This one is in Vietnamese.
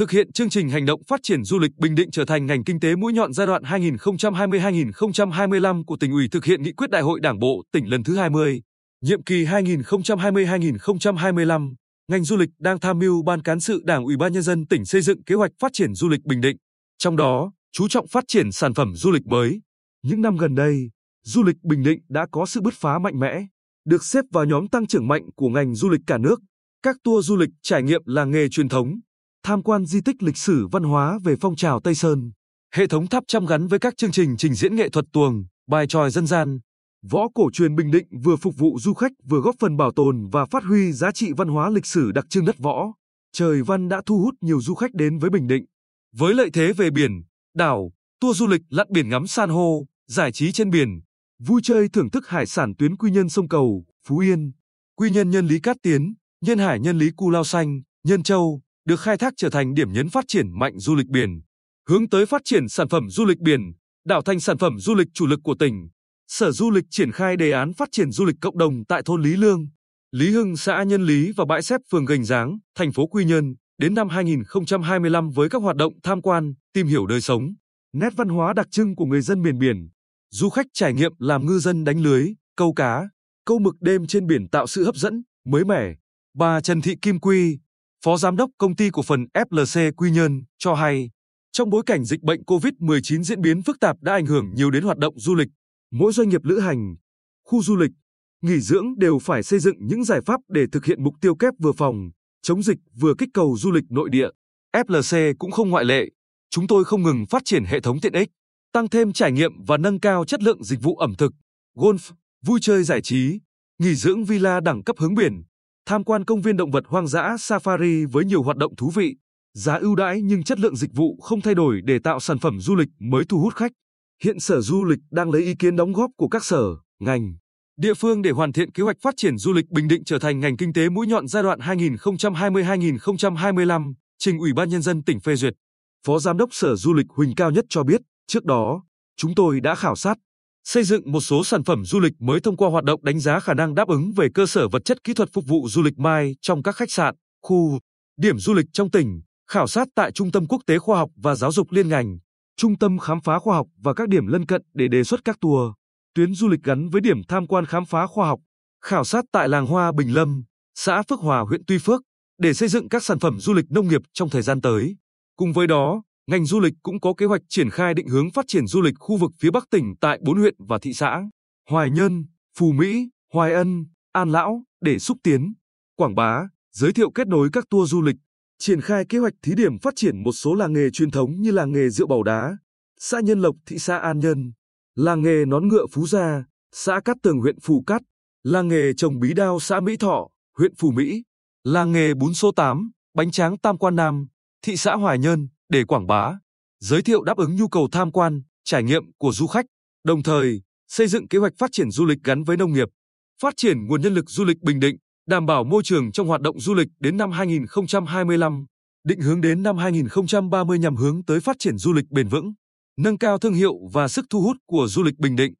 thực hiện chương trình hành động phát triển du lịch Bình Định trở thành ngành kinh tế mũi nhọn giai đoạn 2020-2025 của tỉnh ủy thực hiện nghị quyết Đại hội Đảng bộ tỉnh lần thứ 20, nhiệm kỳ 2020-2025. Ngành du lịch đang tham mưu Ban cán sự Đảng Ủy ban nhân dân tỉnh xây dựng kế hoạch phát triển du lịch Bình Định, trong đó chú trọng phát triển sản phẩm du lịch mới. Những năm gần đây, du lịch Bình Định đã có sự bứt phá mạnh mẽ, được xếp vào nhóm tăng trưởng mạnh của ngành du lịch cả nước. Các tour du lịch trải nghiệm làng nghề truyền thống, tham quan di tích lịch sử văn hóa về phong trào Tây Sơn, hệ thống tháp chăm gắn với các chương trình trình diễn nghệ thuật tuồng, bài tròi dân gian. Võ cổ truyền Bình Định vừa phục vụ du khách vừa góp phần bảo tồn và phát huy giá trị văn hóa lịch sử đặc trưng đất võ. Trời văn đã thu hút nhiều du khách đến với Bình Định. Với lợi thế về biển, đảo, tour du lịch lặn biển ngắm san hô, giải trí trên biển, vui chơi thưởng thức hải sản tuyến Quy Nhân sông Cầu, Phú Yên, Quy Nhân Nhân Lý Cát Tiến, Nhân Hải Nhân Lý Cù Lao Xanh, Nhân Châu được khai thác trở thành điểm nhấn phát triển mạnh du lịch biển. Hướng tới phát triển sản phẩm du lịch biển, đảo thành sản phẩm du lịch chủ lực của tỉnh. Sở Du lịch triển khai đề án phát triển du lịch cộng đồng tại thôn Lý Lương, Lý Hưng, xã Nhân Lý và bãi xếp phường Gành Giáng, thành phố Quy Nhơn đến năm 2025 với các hoạt động tham quan, tìm hiểu đời sống, nét văn hóa đặc trưng của người dân miền biển. Du khách trải nghiệm làm ngư dân đánh lưới, câu cá, câu mực đêm trên biển tạo sự hấp dẫn, mới mẻ. Bà Trần Thị Kim Quy, Phó Giám đốc Công ty Cổ phần FLC Quy Nhơn, cho hay, trong bối cảnh dịch bệnh COVID-19 diễn biến phức tạp đã ảnh hưởng nhiều đến hoạt động du lịch, mỗi doanh nghiệp lữ hành, khu du lịch, nghỉ dưỡng đều phải xây dựng những giải pháp để thực hiện mục tiêu kép vừa phòng, chống dịch vừa kích cầu du lịch nội địa. FLC cũng không ngoại lệ. Chúng tôi không ngừng phát triển hệ thống tiện ích, tăng thêm trải nghiệm và nâng cao chất lượng dịch vụ ẩm thực, golf, vui chơi giải trí, nghỉ dưỡng villa đẳng cấp hướng biển, tham quan công viên động vật hoang dã safari với nhiều hoạt động thú vị, giá ưu đãi nhưng chất lượng dịch vụ không thay đổi để tạo sản phẩm du lịch mới thu hút khách. Hiện Sở Du lịch đang lấy ý kiến đóng góp của các sở, ngành, địa phương để hoàn thiện kế hoạch phát triển du lịch Bình Định trở thành ngành kinh tế mũi nhọn giai đoạn 2020-2025, trình Ủy ban Nhân dân tỉnh phê duyệt. Phó Giám đốc Sở Du lịch Huỳnh Cao Nhất cho biết, trước đó, chúng tôi đã khảo sát, xây dựng một số sản phẩm du lịch mới thông qua hoạt động đánh giá khả năng đáp ứng về cơ sở vật chất kỹ thuật phục vụ du lịch mai trong các khách sạn, khu, điểm du lịch trong tỉnh, khảo sát tại Trung tâm Quốc tế Khoa học và Giáo dục liên ngành, Trung tâm Khám phá Khoa học và các điểm lân cận để đề xuất các tour, tuyến du lịch gắn với điểm tham quan khám phá khoa học, khảo sát tại làng hoa Bình Lâm, xã Phước Hòa huyện Tuy Phước để xây dựng các sản phẩm du lịch nông nghiệp trong thời gian tới. Cùng với đó, ngành du lịch cũng có kế hoạch triển khai định hướng phát triển du lịch khu vực phía Bắc tỉnh tại bốn huyện và thị xã Hoài Nhơn, Phù Mỹ, Hoài Ân, An Lão để xúc tiến, quảng bá, giới thiệu kết nối các tour du lịch, triển khai kế hoạch thí điểm phát triển một số làng nghề truyền thống như làng nghề rượu Bầu Đá, xã Nhân Lộc, thị xã An Nhơn, làng nghề nón ngựa Phú Gia, xã Cát Tường huyện Phù Cát, làng nghề trồng bí đao xã Mỹ Thọ, huyện Phù Mỹ, làng nghề bún số 8, bánh tráng Tam Quan Nam, thị xã Hoài Nhơn để quảng bá, giới thiệu đáp ứng nhu cầu tham quan, trải nghiệm của du khách, đồng thời xây dựng kế hoạch phát triển du lịch gắn với nông nghiệp, phát triển nguồn nhân lực du lịch Bình Định, đảm bảo môi trường trong hoạt động du lịch đến năm 2025, định hướng đến năm 2030 nhằm hướng tới phát triển du lịch bền vững, nâng cao thương hiệu và sức thu hút của du lịch Bình Định.